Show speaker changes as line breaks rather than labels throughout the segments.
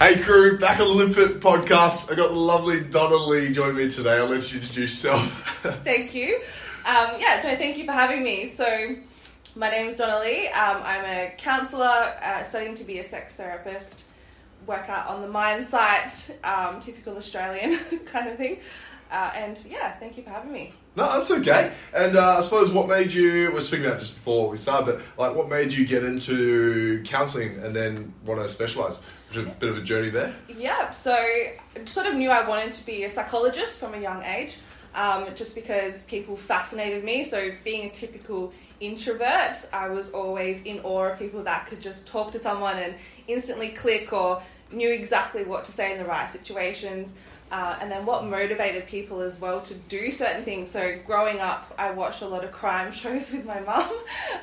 Hey crew, back on the Limpet podcast. I got the lovely Donna Lee joining me today. I'll let you introduce yourself.
thank you. Um, yeah, no, thank you for having me. So, my name is Donna Lee. Um, I'm a counsellor, uh, studying to be a sex therapist. Work out on the mine site, um, typical Australian kind of thing. Uh, and yeah, thank you for having me.
No, that's okay. And uh, I suppose what made you, we are speaking about just before we started, but like what made you get into counselling and then want to specialise? Was a bit of a journey there?
Yeah, so I sort of knew I wanted to be a psychologist from a young age, um, just because people fascinated me. So being a typical introvert, I was always in awe of people that could just talk to someone and instantly click or knew exactly what to say in the right situations. Uh, and then what motivated people as well to do certain things. So growing up, I watched a lot of crime shows with my mum,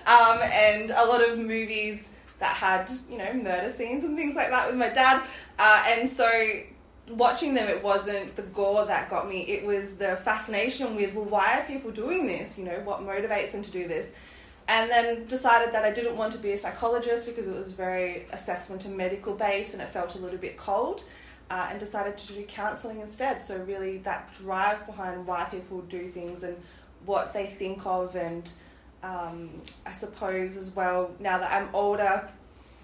um, and a lot of movies that had you know murder scenes and things like that with my dad. Uh, and so watching them, it wasn't the gore that got me. It was the fascination with well, why are people doing this? You know, what motivates them to do this? And then decided that I didn't want to be a psychologist because it was very assessment and medical based, and it felt a little bit cold uh, and decided to do counselling instead. So, really, that drive behind why people do things and what they think of, and um, I suppose as well, now that I'm older,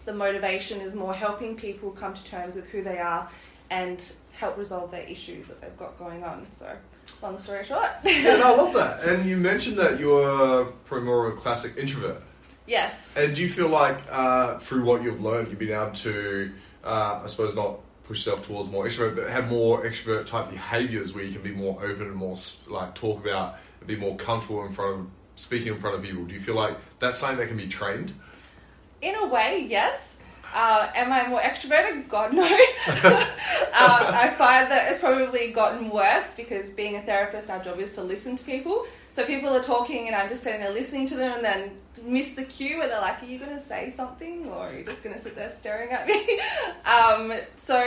the motivation is more helping people come to terms with who they are and help resolve their issues that they've got going on. So, long story short.
yeah, no, I love that. And you mentioned that you're probably more of a classic introvert.
Yes.
And do you feel like uh, through what you've learned, you've been able to, uh, I suppose, not push yourself towards more extrovert, but have more extrovert type behaviors where you can be more open and more like talk about and be more comfortable in front of speaking in front of people. Do you feel like that's something that can be trained?
In a way, yes. Uh, am I more extroverted? God, no. uh, I find that it's probably gotten worse because being a therapist, our job is to listen to people. So people are talking and I'm just sitting there listening to them and then miss the cue and they're like, are you going to say something or are you just going to sit there staring at me? um, so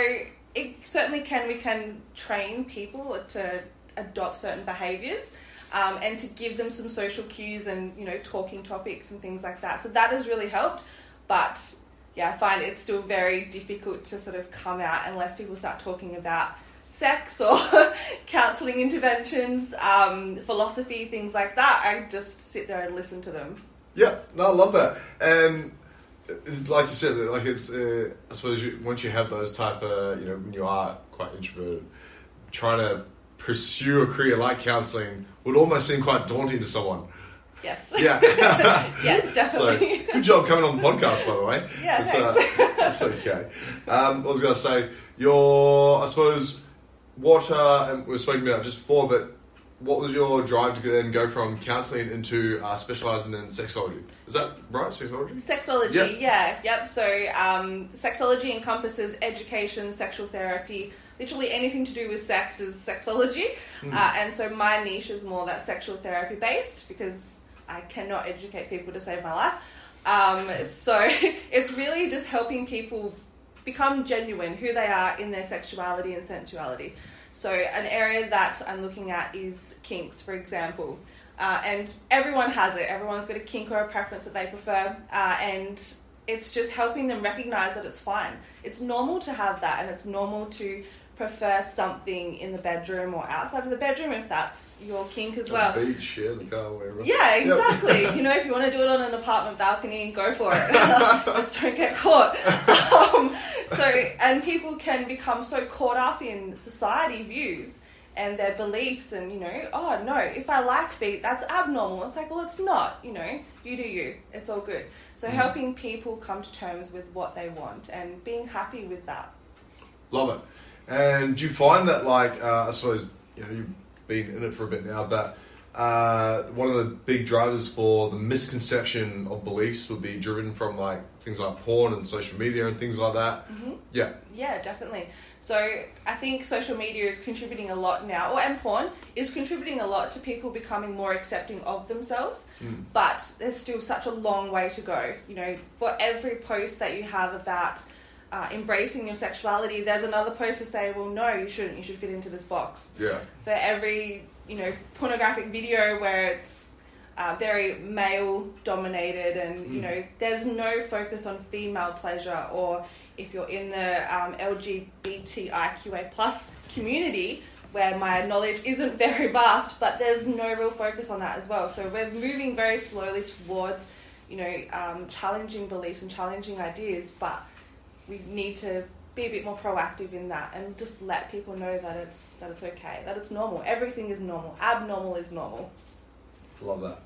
it certainly can, we can train people to adopt certain behaviours. Um, and to give them some social cues and you know talking topics and things like that. So that has really helped. But yeah, I find it's still very difficult to sort of come out unless people start talking about sex or counselling interventions, um, philosophy, things like that. I just sit there and listen to them.
Yeah, no, I love that. And like you said, like it's, uh, I suppose you, once you have those type of, you know, when you are quite introverted, trying to pursue a career like counselling would almost seem quite daunting to someone.
Yes.
Yeah.
yeah, definitely.
So, good job coming on the podcast, by the way.
Yeah,
that's,
thanks.
Uh, that's okay. Um, I was going to say, your, I suppose, what, uh, and we were speaking about just before, but what was your drive to then go from counselling into uh, specialising in sexology? Is that right, sexology?
Sexology, yep. yeah, yep. So um, sexology encompasses education, sexual therapy, literally anything to do with sex is sexology. Mm. Uh, and so my niche is more that sexual therapy based because I cannot educate people to save my life. Um, so it's really just helping people become genuine, who they are in their sexuality and sensuality. So an area that I'm looking at is kinks, for example. Uh, and everyone has it. Everyone's got a kink or a preference that they prefer, uh, and it's just helping them recognize that it's fine. It's normal to have that, and it's normal to prefer something in the bedroom or outside of the bedroom if that's your kink as well.
The beach, yeah, the car, wherever.
Yeah, exactly. Yep. you know, if you want to do it on an apartment balcony, go for it. Just don't get caught. Um, so, and people can become so caught up in society views and their beliefs and you know oh no if i like feet that's abnormal it's like well it's not you know you do you it's all good so mm. helping people come to terms with what they want and being happy with that
love it and do you find that, like, uh, I suppose you know you've been in it for a bit now, but uh, one of the big drivers for the misconception of beliefs would be driven from like things like porn and social media and things like that.
Mm-hmm.
Yeah.
Yeah, definitely. So I think social media is contributing a lot now, or and porn is contributing a lot to people becoming more accepting of themselves. Mm. But there's still such a long way to go. You know, for every post that you have about uh, embracing your sexuality, there's another post to say, well, no, you shouldn't. You should fit into this box.
Yeah.
For every, you know, pornographic video where it's uh, very male dominated, and you
Mm.
know, there's no focus on female pleasure. Or if you're in the um, LGBTIQA plus community, where my knowledge isn't very vast, but there's no real focus on that as well. So we're moving very slowly towards, you know, um, challenging beliefs and challenging ideas, but we need to be a bit more proactive in that and just let people know that it's that it's okay, that it's normal. Everything is normal. Abnormal is normal.
Love that.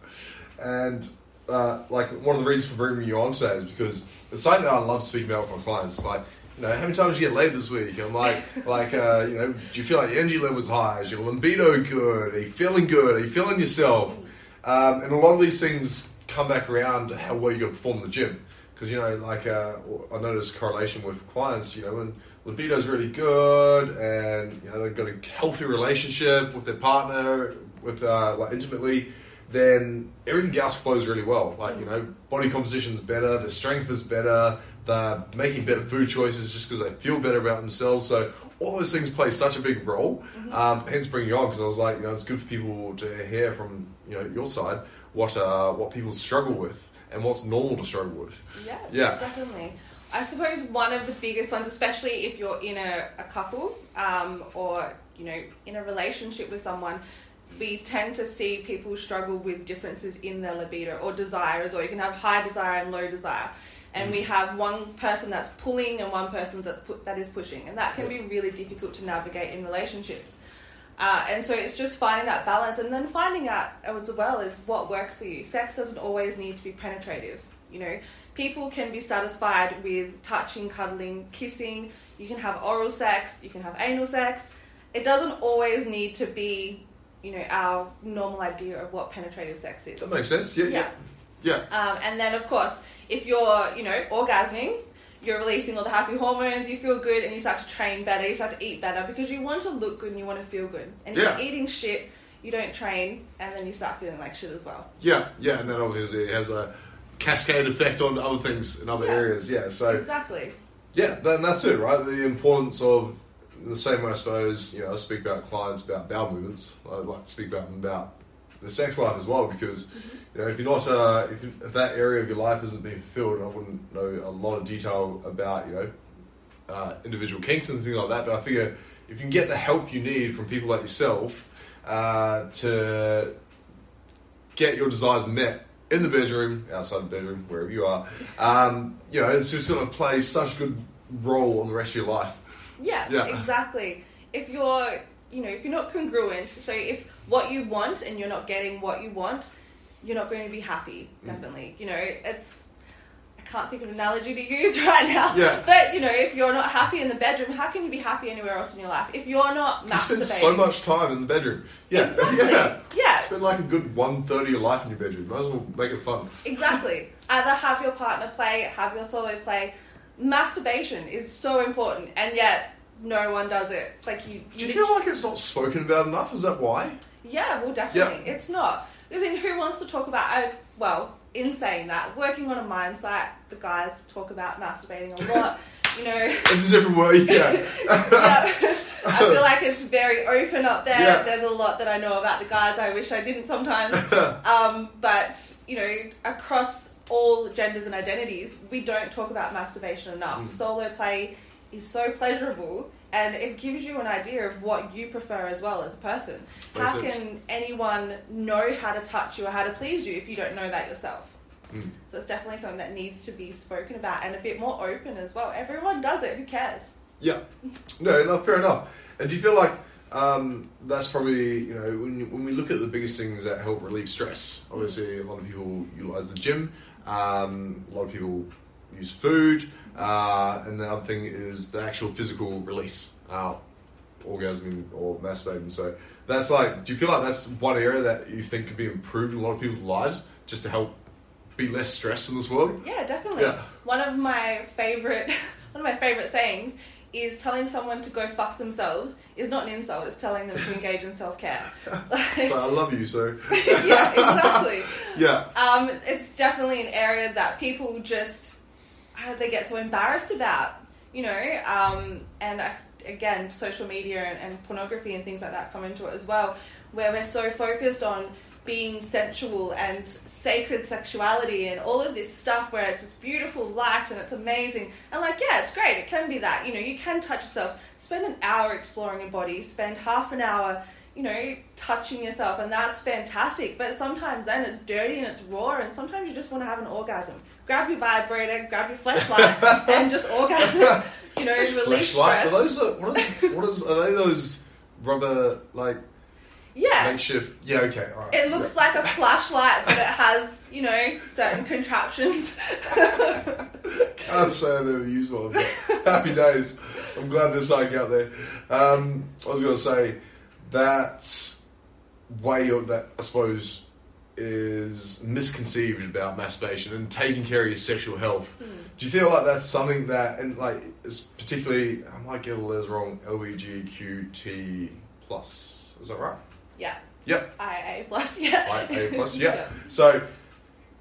And uh, like one of the reasons for bringing you on today is because it's something that I love speaking about with my clients. It's like, you know, how many times did you get laid this week? I'm like, like, uh, you know, do you feel like your energy level is high? Is your libido good? Are you feeling good? Are you feeling yourself? Um, and a lot of these things come back around to how well you perform in the gym. Because, you know, like, uh, I notice correlation with clients, you know, when libido's really good and, you know, they've got a healthy relationship with their partner, with, uh, like, intimately, then everything else flows really well. Like, you know, body composition's better, their strength is better, they're making better food choices just because they feel better about themselves. So all those things play such a big role. Um, hence bringing you on because I was like, you know, it's good for people to hear from you know your side what uh, what people struggle with and what's normal to struggle with.
Yeah,
Yeah.
definitely. I suppose one of the biggest ones, especially if you're in a, a couple um, or you know in a relationship with someone, we tend to see people struggle with differences in their libido or desires, or you can have high desire and low desire. And we have one person that's pulling and one person that that is pushing, and that can be really difficult to navigate in relationships. Uh, and so it's just finding that balance and then finding out as well is what works for you. Sex doesn't always need to be penetrative. You know, people can be satisfied with touching, cuddling, kissing. You can have oral sex, you can have anal sex. It doesn't always need to be, you know, our normal idea of what penetrative sex is.
That makes sense. Yeah, yeah, yeah.
Um, and then, of course, if you're, you know, orgasming, you're releasing all the happy hormones, you feel good, and you start to train better, you start to eat better because you want to look good and you want to feel good. And if
Yeah.
you're eating shit, you don't train, and then you start feeling like shit as well.
Yeah, yeah, and then obviously it has a cascade effect on other things in other
Yeah.
areas. Yeah, so
Exactly.
Yeah, then that's it, right? The importance of the same way, I suppose. You know, I speak about clients about bowel movements. I'd like to speak about them about the sex life as well, because mm-hmm. You know, if you're not, uh, if, you- if that area of your life isn't being filled, and I wouldn't know a lot of detail about you know uh, individual kinks and things like that, but I figure if you can get the help you need from people like yourself uh, to get your desires met in the bedroom, outside the bedroom, wherever you are, um, you know, it's just going to play such a good role on the rest of your life.
Yeah,
Yeah.
exactly. If you're, you know, if you're not congruent, so if what you want and you're not getting what you want, you're not going to be happy.
Mm.
Definitely, you know, it's. I can't think of an analogy to use right now.
Yeah.
But you know, if you're not happy in the bedroom, how can you be happy anywhere else in your life? If you're not
You
masturbating,
spend so much time in the bedroom. Yeah,
Exactly.
yeah.
Yeah.
Spend like a good one third of your life in your bedroom. Might as well make it fun.
Exactly. Either have your partner play, have your solo play. Masturbation is so important, and yet no one does it. Like you,
Do you feel like it's not spoken about enough? Is that why?
Yeah, well, definitely. It's not. I mean, who wants to talk about? I, well, in saying that, working on a mine site, the guys talk about masturbating a lot. you know,
It's a different word. Yeah.
yeah. I feel like it's very open up there.
Yeah.
There's a lot that I know about the guys. I wish I didn't sometimes. um, but you know, across all genders and identities, we don't talk about masturbation enough.
Mm.
Solo play is so pleasurable, and it gives you an idea of what you prefer as well as a person.
Makes
how
sense.
can anyone know how to touch you or how to please you if you don't know that yourself?
Mm.
So it's definitely something that needs to be spoken about and a bit more open as well. Everyone does it. Who cares?
Yeah. No, no, fair enough. And do you feel like um, that's probably, you know, when, when we look at the biggest things that help relieve stress, obviously a lot of people utilize the gym, um, a lot of people use food, uh, and the other thing is the actual physical release, uh, orgasming or masturbating. So that's like, do you feel like that's one area that you think could be improved in a lot of people's lives just to help be less stressed in this world?
Yeah, definitely.
Yeah.
One of my favorite, one of my favorite sayings is telling someone to go fuck themselves is not an insult. It's telling them to engage in self care.
So I love you, so
yeah, exactly.
yeah.
Um, it's definitely an area that people just they get so embarrassed about, you know. Um, and I, again, social media and, and pornography and things like that come into it as well. where we're so focused on being sensual and sacred sexuality and all of this stuff where it's this beautiful light and it's amazing. And like, yeah, it's great. It can be that. You know, you can touch yourself. Spend an hour exploring your body. Spend half an hour, you know, touching yourself, and that's fantastic. But sometimes then it's dirty and it's raw, and sometimes you just want to have an orgasm. Grab your vibrator, grab your flashlight, and just orgasm. You know, release
fleshlight. Are
stress.
those uh, what is what is are they those rubber like
yeah.
makeshift? Yeah, okay, all right.
It looks like a flashlight, but it has, you know, certain contraptions.
Can't say I've ever used one, but happy days. I'm glad there's something out there. Um, I was going to say that way of, that I suppose is misconceived about masturbation and taking care of your sexual health. Do you feel like that's something that, and like, it's particularly, I might get all the letters wrong, LBGQT plus, is that right?
yeah.
Yep.
IA plus, yeah.
IA plus, yeah. So,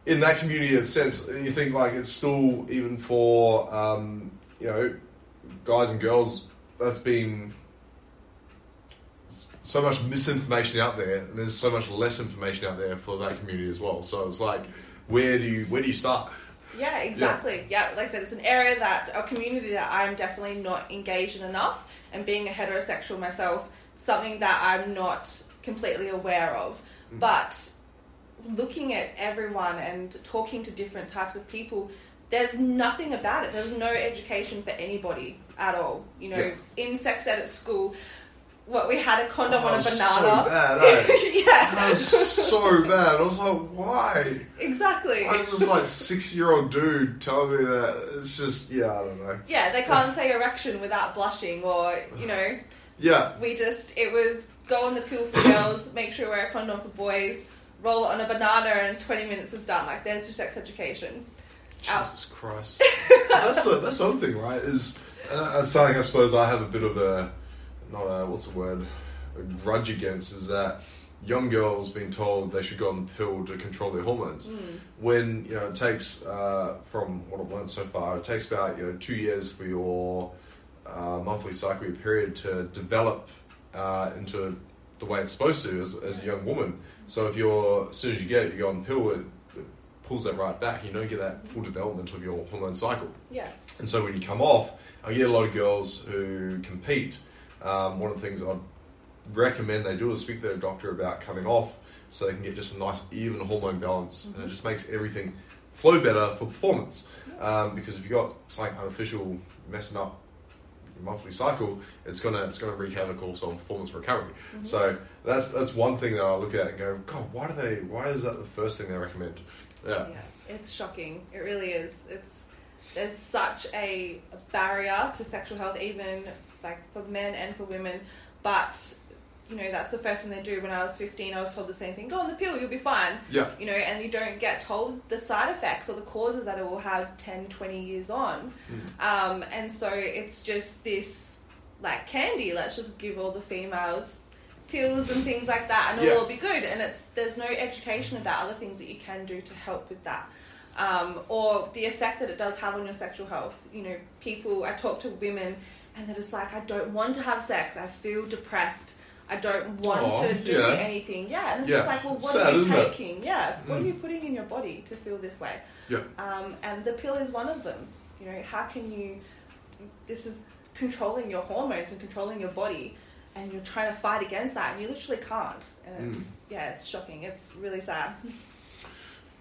in that community, in a sense, you think like it's still even for um, you know guys and girls. That's been so much misinformation out there, and there's so much less information out there for that community as well. So it's like, where do you where do you start?
Yeah, exactly. Yeah. like I said, it's an area that a community that I'm definitely not engaged in enough, and being a heterosexual myself, something that I'm not completely aware of.
Mm.
But looking at everyone and talking to different types of people, there's nothing about it. There's no education for anybody at all. You know,
Yeah.
in sex ed at school, what we had a condom
Oh,
on a banana.
so bad, eh?
yeah,
That's so bad. I was like, why?
exactly.
Why is this like six year old dude telling me that? It's just yeah, I don't know.
Yeah, they can't say erection without blushing, or you know,
Yeah,
we just it was go on the pill for girls, make sure you wear a condom for boys, roll it on a banana, and twenty minutes is done. Like there's your sex education. Ow.
Jesus Christ. that's the that's the other thing, right? Is uh, something I suppose I have a bit of a not a what's the word a grudge against is that young girls being told they should go on the pill to control their hormones
Mm.
when you know it takes uh, from what I've learned so far it takes about you know two years for your uh, monthly cycle period to develop uh, into the way it's supposed to as, as a young woman so if you're as soon as you get it you go on the pill it, it pulls that right back you don't get that full development of your hormone cycle
Yes.
and so when you come off, I get a lot of girls who compete. Um, one of the things I'd recommend they do is speak to their doctor about coming off so they can get just a nice even hormone balance. And it just makes everything flow better for performance. Um, because if you've got something artificial messing up your monthly cycle, it's gonna it's gonna wreak havoc also on performance recovery. So that's that's one thing that I look at and go, God, why do they why is that the first thing they recommend? Yeah.
Yeah, it's shocking. It really is. It's there's such a barrier to sexual health, even like for men and for women. But you know, that's the first thing they do. When I was 15, I was told the same thing: go on the pill, you'll be fine.
Yeah.
You know, and you don't get told the side effects or the causes that it will have 10, 20 years on. Um, and so it's just this like candy. Let's just give all the females pills and things like that, and it'll all be good. And it's there's no education about other things that you can do to help with that. Um, or the effect that it does have on your sexual health. You know, people, I talk to women and they're just like, I don't want to have sex. I feel depressed. I don't want
Aw,
to do
yeah.
anything. Yeah. And it's
Yeah.
just like, well, what
Sad,
are you
isn't it?
taking? Yeah. What are
Mm.
you putting in your body to feel this way?
Yeah.
Um, and the pill is one of them. You know, how can you? This is controlling your hormones and controlling your body, and you're trying to fight against that, and you literally can't. And it's yeah, it's shocking. It's really sad.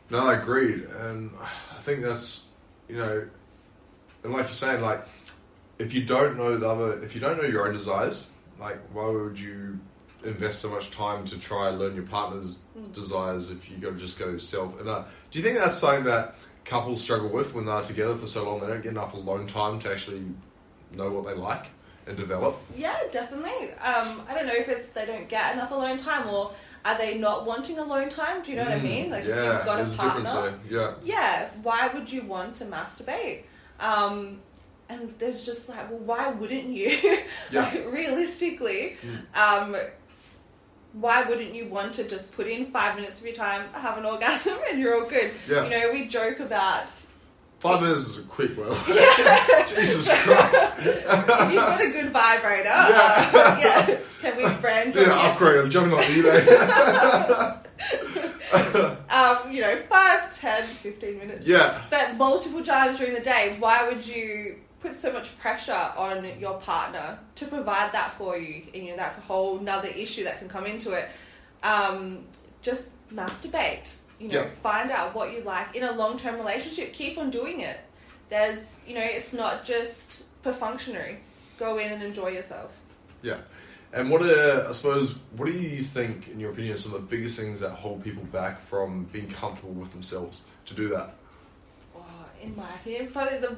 No, I agreed, and I think that's you know, and like you're saying, like if you don't know the other, if you don't know your own desires, like why would you invest so much time to try and learn your partner's
Mm.
desires if you got to just go self? And uh, do you think that's something that couples struggle with when they're together for so long? They don't get enough alone time to actually know what they like and develop.
Yeah, definitely. Um, I don't know if it's they don't get enough alone time, or are they not wanting alone time? Do you know what I
Mm,
mean? Like
yeah,
you've got a
a
partner.
difference. Yeah.
yeah, why would you want to masturbate? Um, and there's just like, well, why wouldn't you?
Yeah.
like, realistically,
Mm.
um, why wouldn't you want to just put in five minutes of your time, have an orgasm, and you're all good?
Yeah.
You know, we joke about
Five minutes is a quick well. Jesus Christ.
if you've got a good vibrator,
Yeah.
uh, yeah, can we brand
an
yeah.
upgrade. I'm jumping on eBay.
um, you know, 5, 10, 15 minutes.
yeah.
But multiple times during the day, why would you put so much pressure on your partner to provide that for you? And, you know, that's a whole nother issue that can come into it. Um, just masturbate. You know,
Yeah.
find out what you like in a long term relationship. Keep on doing it. There's, you know, it's not just perfunctory. Go in and enjoy yourself.
Yeah. And what are, I suppose, what do you think, in your opinion, are some of the biggest things that hold people back from being comfortable with themselves to do that?
Oh, in my opinion, probably the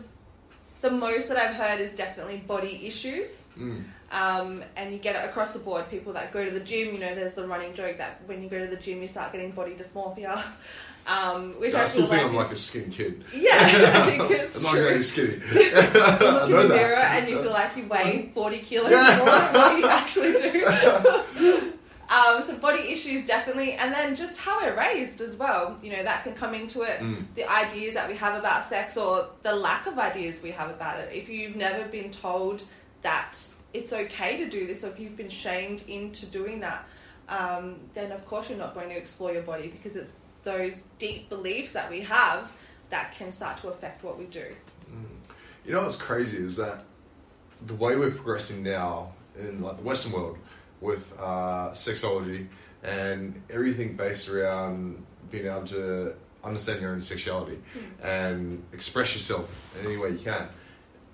the most that I've heard is definitely body issues.
Mm.
Um, and you get it across the board. People that go to the gym, you know, there's the running joke that when you go to the gym, you start getting body dysmorphia, um, which
I
I,
still think
like
I'm like a skinny kid.
yeah, I think it's
I'm not
true.
exactly skinny.
You look in the
that.
mirror and you feel like you weigh 40 kilos more than you actually do. Um, so body issues definitely, and then just how we're raised as well. You know that can come into it.
Mm.
The ideas that we have about sex, or the lack of ideas we have about it. If you've never been told that it's okay to do this, or if you've been shamed into doing that, um, then of course you're not going to explore your body because it's those deep beliefs that we have that can start to affect what we do.
You know what's crazy is that the way we're progressing now in like the Western world with uh, sexology and everything based around being able to understand your own sexuality and express yourself in any way you can.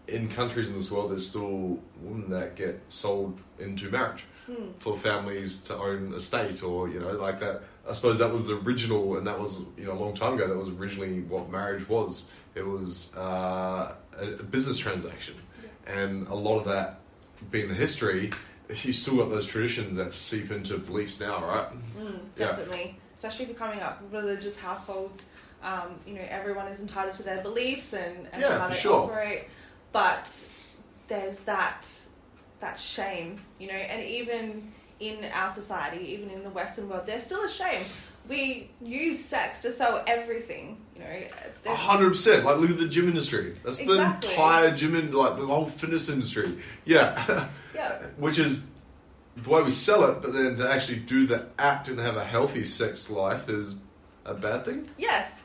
In countries in this world, there's still women that get sold into marriage
Hmm.
for families to own a state or you know like that. I suppose that was the original, and that was you know a long time ago. That was originally what marriage was. It was uh, a, a business transaction, and a lot of that being the history, you still got those traditions that seep into beliefs now, right?
Mm,
Yeah.
definitely, especially if you're coming up religious households. Um, you know, everyone is entitled to their beliefs and, and
Yeah,
how
for
they
sure.
operate, but there's that that shame, you know, and even in our society, even in the Western world, there's still a shame. We use sex to sell everything, you know.
A hundred percent. Like look at the gym industry. That's
Exactly.
the entire gym in like the whole fitness industry. Yeah.
Yeah.
Which is the way we sell it, but then to actually do the act and have a healthy sex life is a bad thing.
Yes,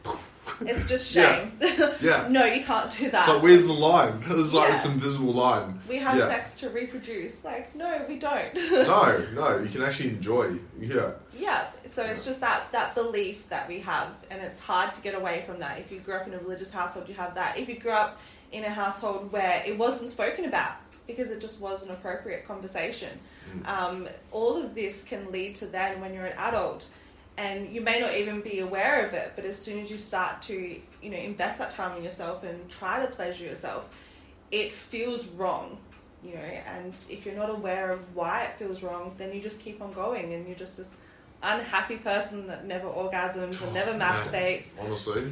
it's just shame.
Yeah.
no, you can't do that.
Like where's the line? There's like
Yeah.
this invisible line.
we have
Yeah.
sex to reproduce. Like, no, we don't.
No, no, you can actually enjoy. Yeah.
Yeah, so it's just that that belief that we have, and it's hard to get away from that. If you grew up in a religious household, you have that. If you grew up in a household where it wasn't spoken about because it just was an appropriate conversation, um, all of this can lead to then when you're an adult, and you may not even be aware of it. But as soon as you start to, you know, invest that time in yourself and try to pleasure yourself, it feels wrong you know and if you're not aware of why it feels wrong then you just keep on going and you're just this unhappy person that never orgasms and never
Oh, man.
masturbates
Honestly,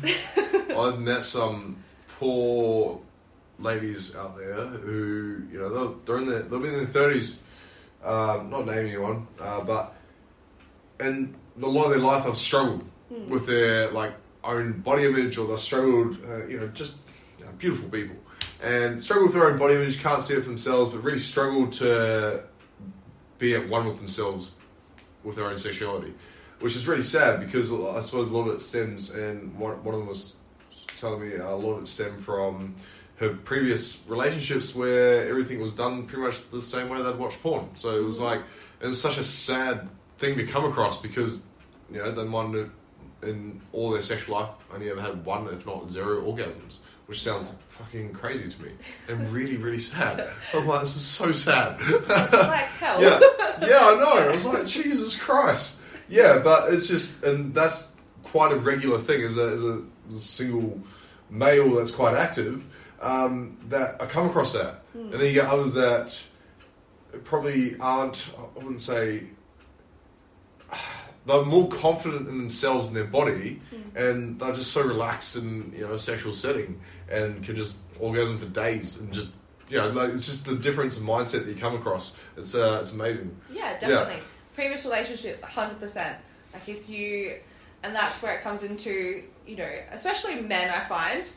I've met some poor ladies out there who, you know, they're, they're in their, they'll be in their thirties. Um, not naming anyone, uh, but and a lot of their life they've struggled
Hmm.
with their like own body image, or they've struggled, uh, you know, just you know, beautiful people, and struggle with their own body image, can't see it for themselves, but really struggle to be at one with themselves with their own sexuality, which is really sad because I suppose a lot of it stems, and one, one of them was telling me a lot of it stemmed from her previous relationships where everything was done pretty much the same way they'd watch porn. So it was like, and it's such a sad thing to come across because, you know, they might have, in all their sexual life only ever had one, if not zero, orgasms, which sounds fucking crazy to me and really, really sad. I'm like, this is so sad.
like hell
yeah, yeah, I know. I was like, Jesus Christ. Yeah, but it's just, and that's quite a regular thing as a, as a, single male that's quite active. Um, that I come across that, and then you get others that probably aren't. I wouldn't say they're more confident in themselves and their body, and they're just so relaxed in you know a sexual setting and can just orgasm for days and just you know like it's just the difference in mindset that you come across. It's uh, it's amazing.
Yeah, definitely. Previous relationships, 100%. Like if you, and that's where it comes into, you know, especially men, I find,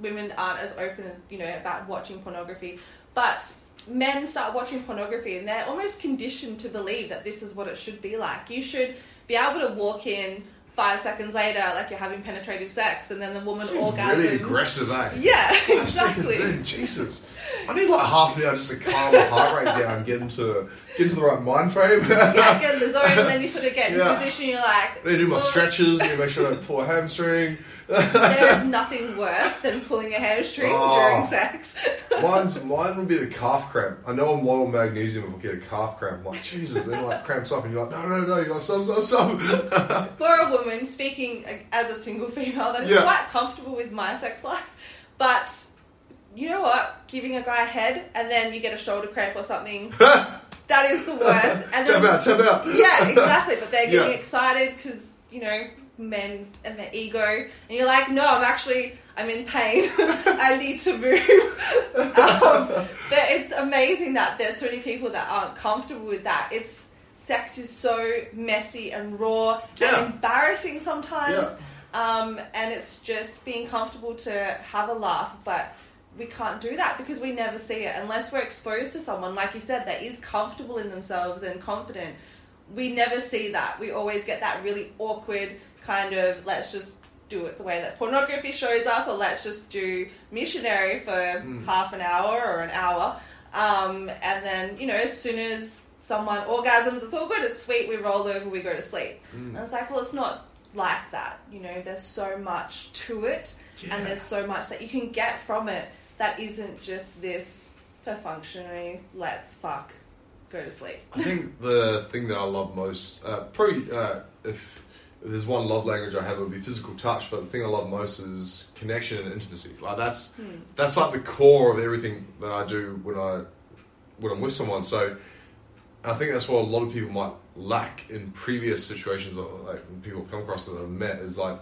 women aren't as open, you know, about watching pornography. But men start watching pornography and they're almost conditioned to believe that this is what it should be like. You should be able to walk in five seconds later like you're having penetrative sex and then the woman
Seems
orgasms.
really aggressive, eh?
Yeah,
Five
exactly.
in, Jesus. I need like half an hour just to calm my heart rate down and get into get into the right mind frame.
yeah, get in the zone and then you sort of get in position you're like
I do my stretches, to make sure I don't pull a hamstring.
There is nothing worse than pulling a hamstring
Oh.
during sex.
Mine's mine would be the calf cramp. I know I'm low on magnesium if I get a calf cramp. I'm like, Jesus, then like cramps up and you're like, no, no, no, you're like, stop, stop, stop.
For a woman, speaking as a single female, that is
Yeah.
quite comfortable with my sex life. But you know what? Giving a guy a head and then you get a shoulder cramp or something, that is the worst. And
tap
then,
out, tap out.
yeah, exactly. But they're getting
Yeah.
excited because you know men and their ego, and you're like, no, I'm actually I'm in pain. I need to move. um, but it's amazing that there's so many people that aren't comfortable with that. It's sex is so messy and raw
Yeah.
and embarrassing sometimes.
Yeah.
Um, and it's just being comfortable to have a laugh, but we can't do that because we never see it unless we're exposed to someone, like you said, that is comfortable in themselves and confident. We never see that. We always get that really awkward kind of let's just do it the way that pornography shows us, or let's just do missionary for
Mm.
half an hour or an hour. Um, and then, you know, as soon as someone orgasms, it's all good, it's sweet, we roll over, we go to sleep.
Mm.
And it's like, well, it's not like that. You know, there's so much to it,
Yeah.
and there's so much that you can get from it that isn't just this perfunctory, let's fuck, go to sleep.
I think the thing that I love most, uh, probably uh, if, if there's one love language I have, it would be physical touch. But the thing I love most is connection and intimacy. Like that's
Hmm.
that's like the core of everything that I do when I when I'm with someone. So I think that's what a lot of people might lack in previous situations, that, like when people have come across that I've met. Is like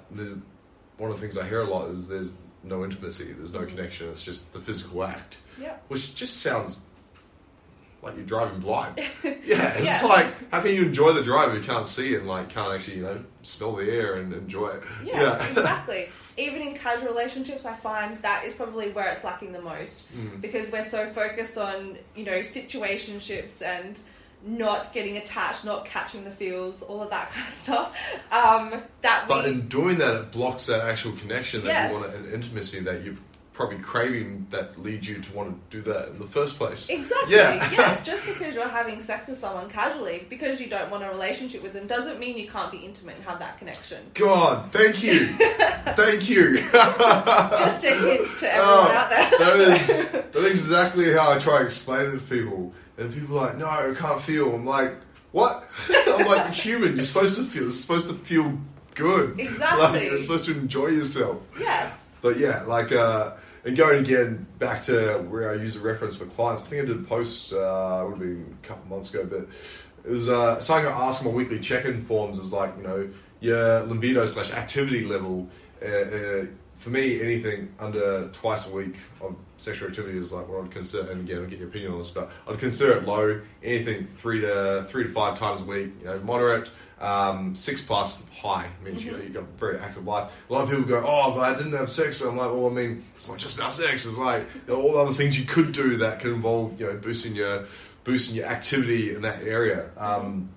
one of the things I hear a lot is there's no intimacy, there's no connection. It's just the physical act,
Yeah.
which just sounds like you're driving blind. Yeah, it's
Yeah.
like how can you enjoy the drive if you can't see it and like can't actually you know smell the air and enjoy it?
Yeah, exactly. Even in casual relationships, I find that is probably where it's lacking the most
Mm.
because we're so focused on you know situationships and not getting attached, not catching the feels, all of that kind of stuff. Um, that we
But in doing that, it blocks that actual connection that you want, and intimacy that you're probably craving that leads you to want to do that in the first place.
Exactly.
Yeah.
Yeah. Just because you're having sex with someone casually, because you don't want a relationship with them, doesn't mean you can't be intimate and have that connection.
God, thank you, thank you.
Just a hint to everyone
Oh,
out there.
that is that is exactly how I try to explain it to people, and people are like, "No, I can't feel." I'm like, "What?" I'm like, "You're human. You're supposed to feel. It's supposed to feel good.
Exactly.
Like, you're supposed to enjoy yourself."
yes.
But yeah, like, uh, and going again back to where I use a reference for clients, I think I did a post, uh, it would have been a couple months ago, but it was uh, something I ask my weekly check in forms is like, you know, your libido slash activity level. Uh, uh, for me, anything under twice a week of sexual activity is like what I'd consider, and again, I'll get your opinion on this, but I'd consider it low. Anything three to three to five times a week, you know, moderate. Um, six plus high means you know, you've got a very active life. A lot of people go, "Oh, but I didn't have sex." So I'm like, "Well, I mean, it's not just about sex. It's like there are all other things you could do that could involve, you know, boosting your boosting your activity in that area." Um,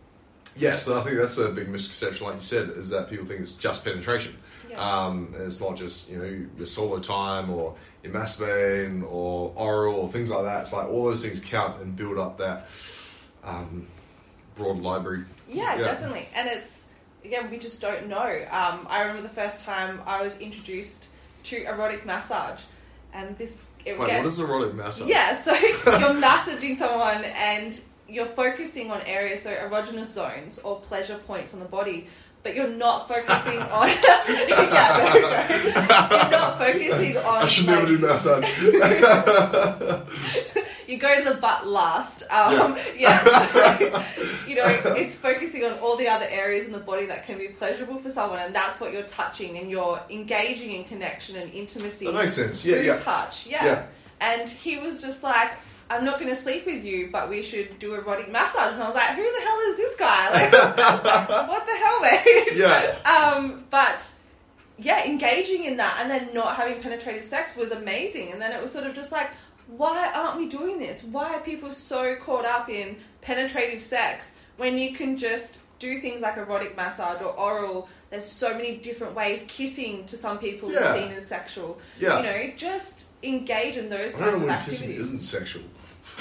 yeah, so I think that's a big misconception, like you said, is that people think it's just penetration. Um, it's not just you know your solo time or your masturbating or oral or things like that. It's like all those things count and build up that um, broad library.
Yeah,
Yeah.
definitely. And it's again, we just don't know. Um, I remember the first time I was introduced to erotic massage, and this it
Wait, what is erotic massage?
yeah. So you're massaging someone and you're focusing on areas, so erogenous zones or pleasure points on the body. But you're not focusing on. yeah, we go. You're not focusing on.
I should
like-
never do massage.
you go to the butt last. Um, yeah. so, you know, it's focusing on all the other areas in the body that can be pleasurable for someone, and that's what you're touching, and you're engaging in connection and intimacy.
that makes sense. Yeah, yeah.
touch. Yeah.
Yeah.
And he was just like, I'm not going to sleep with you, but we should do erotic massage. And I was like, who the hell is this guy? Like, what the hell, mate?
Yeah.
Um, but yeah, engaging in that and then not having penetrative sex was amazing. And then it was sort of just like, why aren't we doing this? Why are people so caught up in penetrative sex when you can just do things like erotic massage or oral? There's so many different ways. Kissing to some people
Yeah.
is seen as sexual.
Yeah.
You know, just engage in those
I
kinds of
when kissing isn't sexual.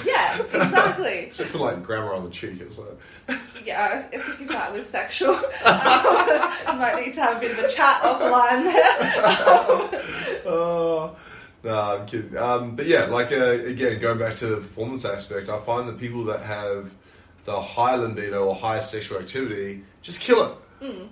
Yeah, exactly.
Except for like grammar on the cheek. It's like,
Yeah, I think if that was sexual, um, I might need to have a bit of a chat offline there.
oh, no, I'm kidding. Um, but yeah, like uh, again, going back to the performance aspect, I find that people that have the high libido or high sexual activity just kill it.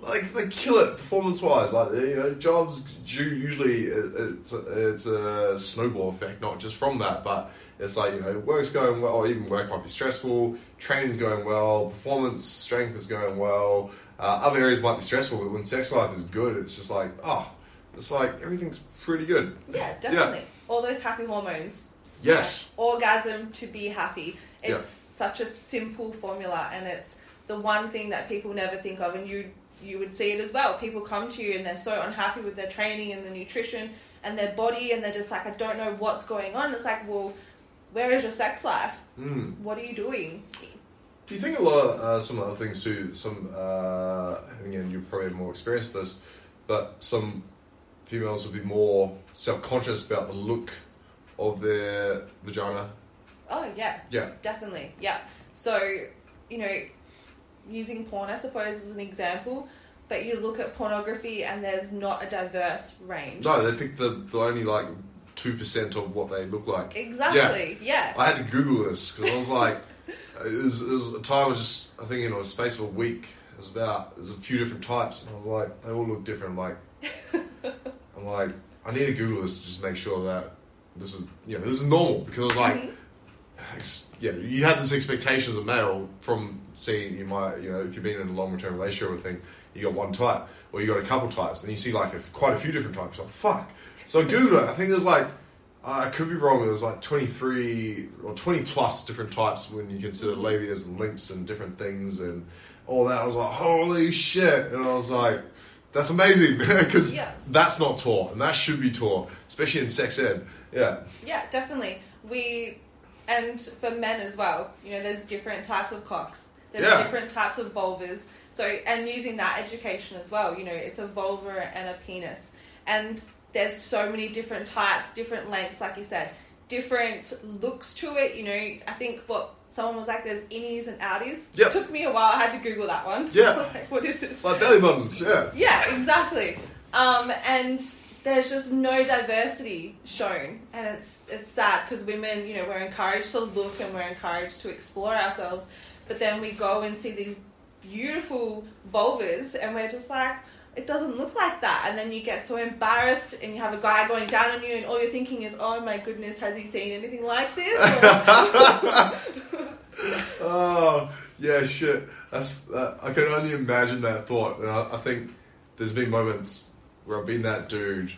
Like they kill it performance wise. Like you know, jobs usually it's a, it's a snowball effect, not just from that, but it's like you know, work's going well, or even work might be stressful. Training's going well, performance strength is going well. Uh, other areas might be stressful, but when sex life is good, it's just like oh, it's like everything's pretty good.
Yeah, definitely. All those happy hormones.
Yes.
Orgasm to be happy.
Yeah.
It's such a simple formula, and it's the one thing that people never think of, and you you would see it as well. People come to you and they're so unhappy with their training and the nutrition and their body, and they're just like, I don't know what's going on. It's like, well, where is your sex life?
Mm.
What are you doing?
Do you think a lot of uh, some other things too? Some uh, and again, you probably have more experience with this, but some females would be more self-conscious about the look of their vagina.
Oh yeah,
Yeah.
definitely, yeah. So you know, using porn, I suppose, as an example. But you look at pornography, and there's not a diverse range.
No, they pick the, the only like two percent of what they look like.
Exactly. Yeah. yeah.
I had to Google this because I was like, it was, it was a time of just I think in a space of a week. It was about there's a few different types, and I was like, they all look different. I'm like, I'm like, I need to Google this to just make sure that this is you know this is normal because I was like,
Mhm.
ex- yeah, you have this expectation as a male from seeing you might you know if you've been in a long term relationship or thing, you got one type or you got a couple types, and you see like a, quite a few different types. Like fuck. So I googled it. I think there's like uh, I could be wrong. Was like 23 or 20 plus different types when you consider labias and links and different things and all that. I was like, holy shit! And I was like, that's amazing because
Yeah.
that's not taught and that should be taught, especially in sex ed. Yeah.
Yeah, definitely. We and for men as well. You know, there's different types of cocks. There's
Yeah.
different types of vulvas. So and using that education as well. You know, it's a vulva and a penis, and there's so many different types, different lengths, like you said, different looks to it. You know, I think what someone was like, there's innies and outies.
Yep.
Took me a while. I had to Google that one.
Yeah.
Like, what is this?
Like belly buttons. Yeah.
Yeah, exactly. Um, and there's just no diversity shown, and it's it's sad because women, you know, we're encouraged to look and we're encouraged to explore ourselves, but then we go and see these beautiful vulvas, and we're just like. It doesn't look like that, and then you get so embarrassed, and you have a guy going down on you, and all you're thinking is, "Oh my goodness, has he seen anything like this?"
Oh yeah, shit. That's uh, I can only imagine that thought, and I, I think there's been moments where I've been that dude,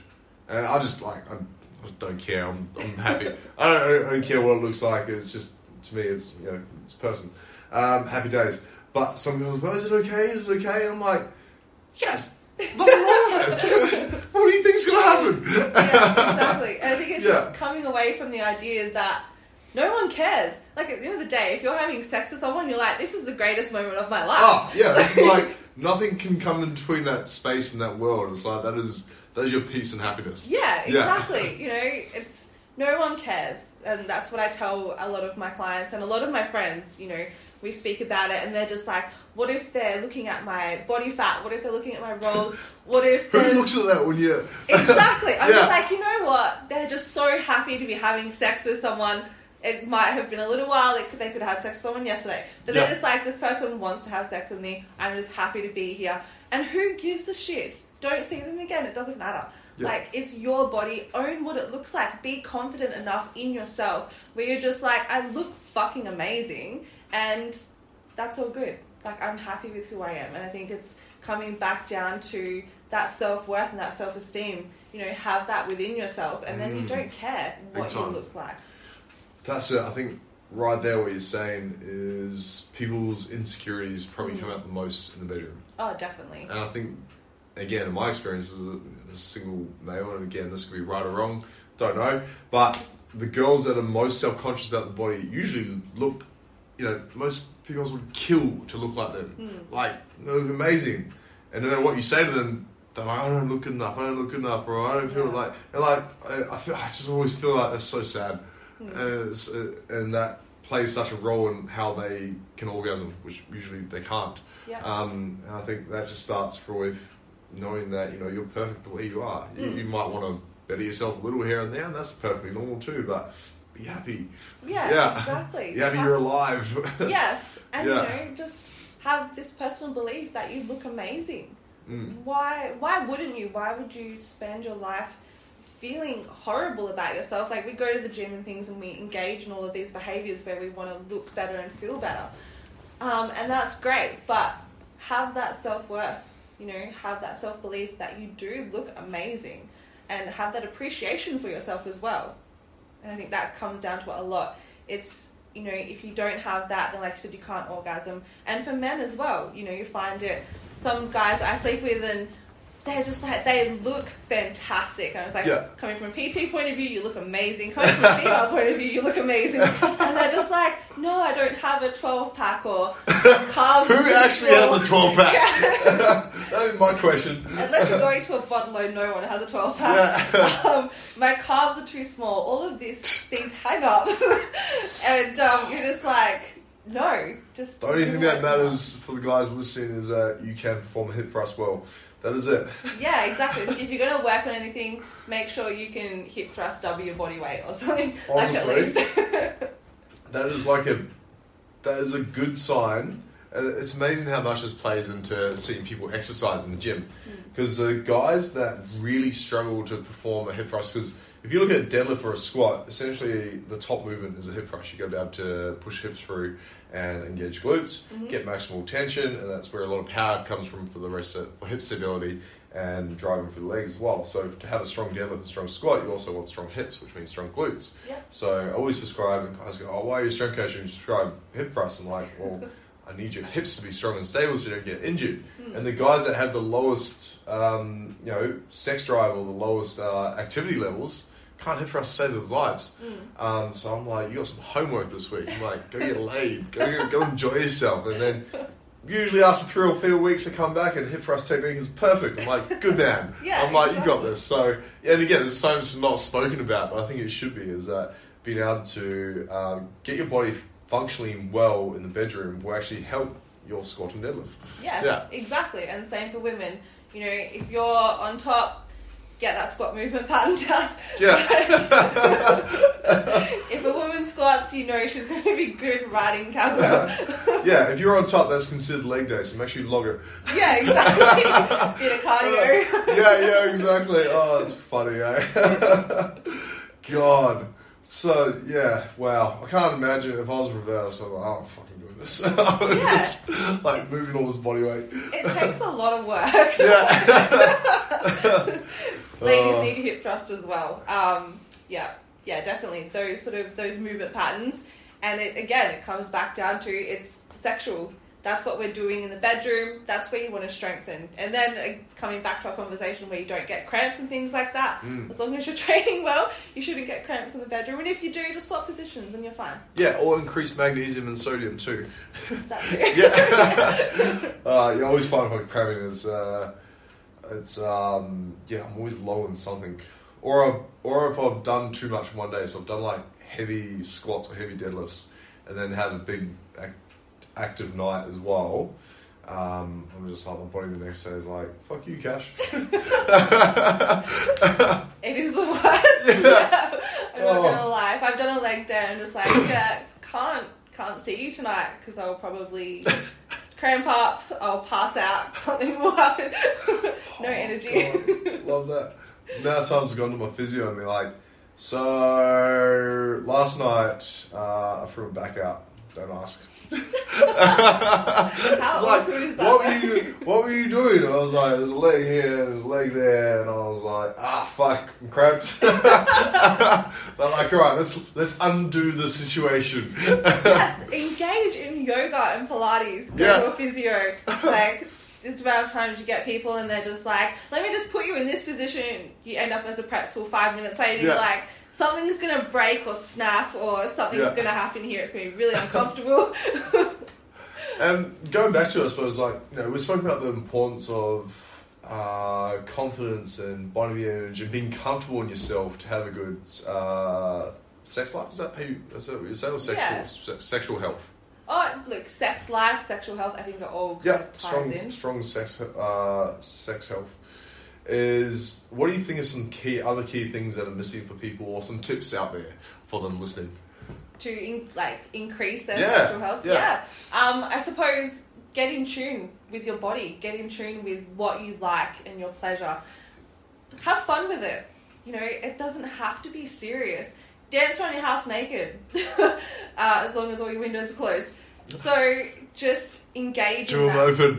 and I just like I'm, I don't care. I'm, I'm happy. I don't, I don't care what it looks like. It's just to me, it's you know, it's a person. Um, happy days. But some people go, "Is it okay? Is it okay?" And I'm like, "Yes." Nothing wrong with it. What do you think's gonna happen?
yeah, exactly. And I think it's
Yeah.
just coming away from the idea that no one cares. Like at the end of the day, if you're having sex with someone, you're like, this is the greatest moment of my life.
Ah, yeah, this is like nothing can come in between that space and that world. It's like that is that is your peace and happiness.
Yeah,
Yeah.
exactly. you know, it's no one cares, and that's what I tell a lot of my clients and a lot of my friends. You know, we speak about it, and they're just like, "What if they're looking at my body fat? What if they're looking at my rolls? What if
Who looks at that when you?
exactly. I'm
Yeah.
just like, you know what? They're just so happy to be having sex with someone. It might have been a little while. They could, they could have had sex with someone yesterday. But
Yeah.
they're just like, this person wants to have sex with me. I'm just happy to be here. And who gives a shit? Don't see them again. It doesn't matter.
Yeah.
Like, it's your body. Own what it looks like. Be confident enough in yourself where you're just like, I look fucking amazing. And that's all good. Like, I'm happy with who I am. And I think it's coming back down to that self worth and that self esteem. You know, have that within yourself, and then you
Mm.
don't care what you look like.
That's it. I think right there, what you're saying is people's insecurities probably
Mm.
come out the most in the bedroom,
Oh, definitely.
and I think again, in my experience a, single male, and again, this could be right or wrong, don't know, but the girls that are most self conscious about the body usually look, you know, most females would kill to look like them.
Mm.
Like they look amazing, and no matter what you say to them, they're like, I don't look good enough. I don't look good enough, or I don't feel
Yeah.
like. And like, I, I feel, I just always feel like that's so sad,
Mm.
and, it's, uh, and that plays such a role in how they can orgasm, which usually they can't.
Yeah.
Um, and I think that just starts for with knowing that you know you're perfect the way you are. You,
Mm.
you might want to better yourself a little here and there, and that's perfectly normal too. But be happy.
yeah,
yeah.
exactly.
Be happy you're alive.
yes, and
Yeah.
you know, just have this personal belief that you look amazing.
Mm.
Why? Why wouldn't you? Why would you spend your life feeling horrible about yourself? Like we go to the gym and things, and we engage in all of these behaviors where we want to look better and feel better, um, and that's great. But have that self worth. You know, have that self belief that you do look amazing, and have that appreciation for yourself as well. And I think that comes down to it a lot. It's you know, if you don't have that, then like I said, you can't orgasm. And for men as well, you know, you find it. Some guys I sleep with, and they're just like they look fantastic. And I was like,
Yeah.
coming from a PT point of view, you look amazing. Coming from a female point of view, you look amazing. And they're just like, no, I don't have a twelve pack or carbs.
Who actually has a 12 pack?
Yeah.
that is my question.
Unless you're going to a bottle, no one has a 12 pack.
Yeah.
Um, my calves are too small. All of this, these hang ups. and um, you're just like, no, just.
The only thing that matters for the guys listening is that you can perform a hip thrust well. That is it.
Yeah, exactly. If you're going to work on anything, make sure you can hip thrust double your body weight or something. like
Honestly.
least.
That is like a that is a good sign. And it's amazing how much this plays into seeing people exercise in the gym. Hmm. Because the guys that really struggle to perform a hip thrust, because if you look at a deadlift or a squat, essentially the top movement is a hip thrust. You got to be able to push hips through and engage glutes,
Mhm.
get maximal tension, and that's where a lot of power comes from for the rest of for hip stability and driving for the legs as well. So to have a strong deadlift and a strong squat, you also want strong hips, which means strong glutes.
Yep.
So I always prescribe, and guys go, "Oh, why are you a strength coach?" And you prescribe hip thrusts. I'm like, well. I need your hips to be strong and stable so you don't get injured.
Hmm.
And the guys that have the lowest, um, you know, sex drive or the lowest uh, activity levels can't hip thrust to save their lives.
Mm.
Um, so I'm like, you got some homework this week. I'm like, go get laid, go, go, enjoy yourself. And then usually after three or four weeks, I come back and hip thrust technique is perfect. I'm like, good man.
Yeah,
I'm like, you got this. So, yeah, and again, there's so much not spoken about, but I think it should be is that being able to um, get your body functioning well in the bedroom will actually help your squat and deadlift.
Yes,
Yeah.
exactly. And same for women. You know, if you're on top, get that squat movement pattern down.
Yeah.
if a woman squats, you know she's going to be good riding cowgirl.
yeah, if you're on top, that's considered leg day, so make sure you log it.
yeah, exactly. Bit of cardio.
yeah, yeah, exactly. Oh, it's funny, eh? God. So, yeah, wow. I can't imagine if I was reversed, I'm like, oh, I'm fucking doing this. I'm
Yeah.
just, like, moving all this body weight.
It takes a lot of work.
Yeah.
Ladies
Uh,
need hip thrust as well. Um, yeah, yeah, definitely. Those sort of those movement patterns, and it again, it comes back down to it's sexual. That's what we're doing in the bedroom. That's where you want to strengthen. And then uh, coming back to our conversation where you don't get cramps and things like that.
Mm.
As long as you're training well, you shouldn't get cramps in the bedroom. And if you do, just swap positions and you're fine.
Yeah, or increase magnesium and sodium too.
That too.
Yeah. uh, you always find like cramming is, uh, it's, um, yeah, I'm always low in something. Or, I- or if I've done too much in one day, so I've done like heavy squats or heavy deadlifts, and then have a big ac- active night as well. Um, I'm just like my body the next day is like, fuck you, Cash.
It is the worst.
Yeah.
I'm not
Oh.
gonna lie. If I've done a leg day, I'm just like, yeah, can't can't see you tonight because I'll probably cramp up. I'll pass out. Something will happen. No energy.
God, love that. Now times I've gone to my physio and be like, so last night uh, I threw my back out. Don't ask.
How
like,
is that?
what were you What were you doing? I was like, there's a leg here, there's a leg there, and I was like, ah, fuck, I'm cramped. They're like, all right, let's let's undo the situation.
yes, engage in yoga and Pilates. Go
Yeah.
to a physio. Like, this amount of times you get people and they're just like, let me just put you in this position. You end up as a pretzel five minutes later
Yeah.
you're like, something's gonna break or snap or something's
Yeah.
gonna happen here. It's gonna be really uncomfortable.
And going back to it, I suppose, like, you know, we spoke about the importance of uh, confidence and body image and being comfortable in yourself to have a good uh, sex life. Is that how you, is that what you say? Or sexual,
Yeah.
se- sexual health?
Oh, look, sex life, sexual health. I think they're all
Yeah,
ties
strong,
in.
strong sex, uh, sex health. Is what do you think are some key other key things that are missing for people, or some tips out there for them listening?
to in, like increase their
Yeah,
sexual health.
yeah.
Yeah. Um, I suppose get in tune with your body. Get in tune with what you like and your pleasure. Have fun with it. You know, it doesn't have to be serious. Dance around your house naked, uh, as long as all your windows are closed. So just engage in
them
that.
open.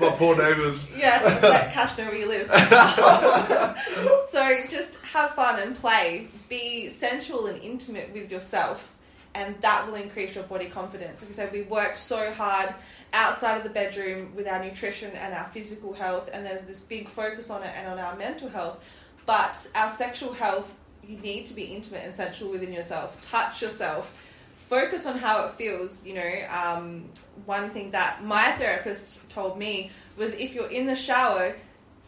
My poor neighbours.
Yeah, let Cash know where you live. so just have fun and play. Be sensual and intimate with yourself, and that will increase your body confidence. Like I said, we work so hard outside of the bedroom with our nutrition and our physical health, and there's this big focus on it and on our mental health. But our sexual health, you need to be intimate and sensual within yourself. Touch yourself. Focus on how it feels. You know, um, one thing that my therapist told me was if you're in the shower,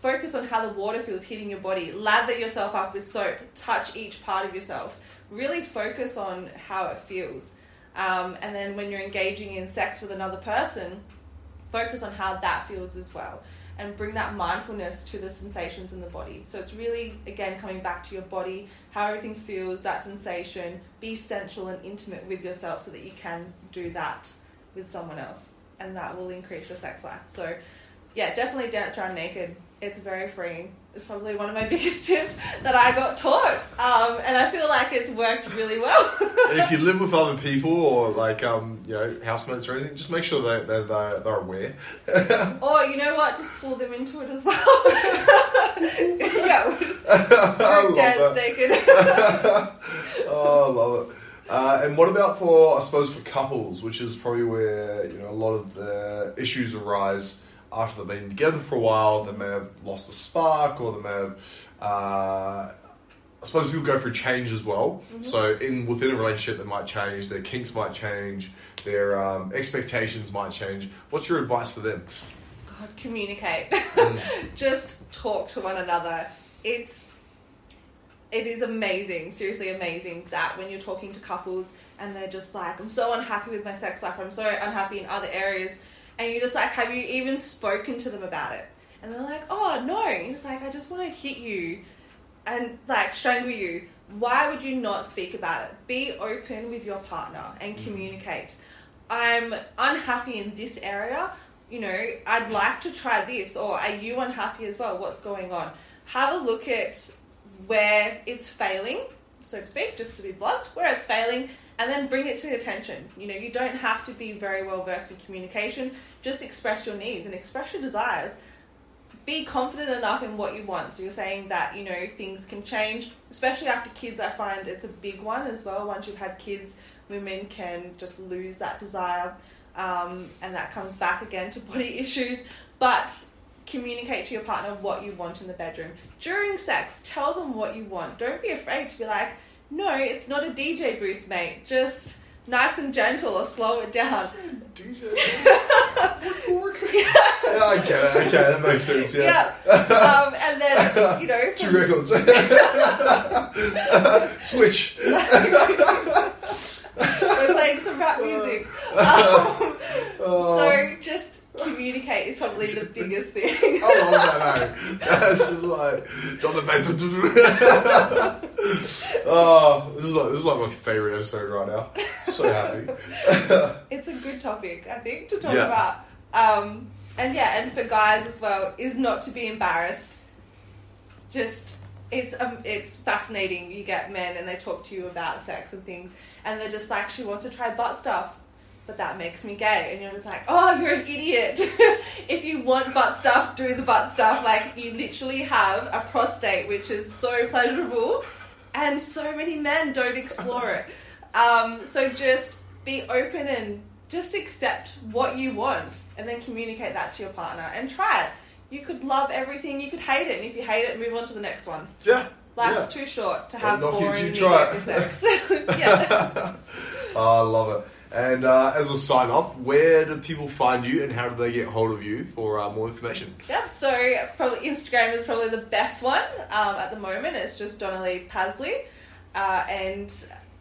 focus on how the water feels hitting your body. Lather yourself up with soap. Touch each part of yourself. Really focus on how it feels. Um, and then when you're engaging in sex with another person, focus on how that feels as well. And bring that mindfulness to the sensations in the body. So it's really, again, coming back to your body, how everything feels, that sensation. Be sensual and intimate with yourself so that you can do that with someone else. And that will increase your sex life. So, yeah, definitely dance around naked. It's very freeing. It's probably one of my biggest tips that I got taught. Um, and I feel like it's worked really well.
If you live with other people or like um, you know housemates or anything, just make sure that they're, they're, they're aware.
or, you know what? Just pull them into it as well. yeah, we'll just dance naked.
oh, I love it. Uh, and what about for I suppose for couples, which is probably where you know a lot of the issues arise after they've been together for a while. They may have lost the spark, or they may have. Uh, I suppose people go through change as well. So in within a relationship, they might change. Their kinks might change. Their um, expectations might change. What's your advice for them?
God, communicate. Just talk to one another. It's it is amazing, seriously amazing that when you're talking to couples and they're just like, I'm so unhappy with my sex life, I'm so unhappy in other areas, and you're just like, have you even spoken to them about it? And they're like, oh no. It's like, I just want to hit you and like strangle you. Why would you not speak about it? Be open with your partner and mm. communicate. I'm unhappy in this area. You know, I'd like to try this, or are you unhappy as well? What's going on? Have a look at where it's failing, so to speak, just to be blunt, where it's failing, and then bring it to attention. You know, you don't have to be very well versed in communication, just express your needs and express your desires be confident enough in what you want. So you're saying that, you know, things can change, especially after kids. I find it's a big one as well. Once you've had kids, women can just lose that desire, um, and that comes back again to body issues. But communicate to your partner what you want in the bedroom. During sex, tell them what you want. Don't be afraid to be like, no, it's not a DJ booth, mate. Just nice and gentle or slow it down.
DJ. yeah, I get it. Okay, that makes sense. Yeah.
Um, and then, you know,
Two
from-
records. Switch.
we're playing some rap music. Um,
Oh,
so just communicate is probably the biggest thing.
I love that. Eh? That's just like drop the bass. oh, this is like this is like my favorite episode right now. So happy.
it's a good topic, I think, to talk
Yeah.
about. Um, and yeah, and for guys as well, is not to be embarrassed. Just it's um, it's fascinating. You get men and they talk to you about sex and things, and they're just like, she wants to try butt stuff. But that makes me gay, and you're just like, oh, you're an idiot. if you want butt stuff, do the butt stuff. Like you literally have a prostate, which is so pleasurable, and so many men don't explore it. Um, so just be open and just accept what you want, and then communicate that to your partner and try it. You could love everything, you could hate it, and if you hate it, move on to the next one.
Yeah,
Life's too short to have
if you
boring
try it.
sex. yeah.
Oh, I love it. And uh, as a sign off, where do people find you and how do they get hold of you for uh, more information?
Yep. So probably Instagram is probably the best one um, at the moment. It's just Donnelly Pasley, uh, and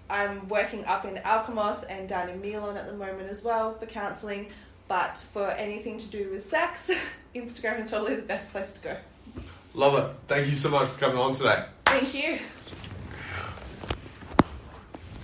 I'm working up in Alkimos and down in Milan at the moment as well for counselling. But for anything to do with sex, Instagram is probably the best place to go.
Love it. Thank you so much for coming on today.
Thank you.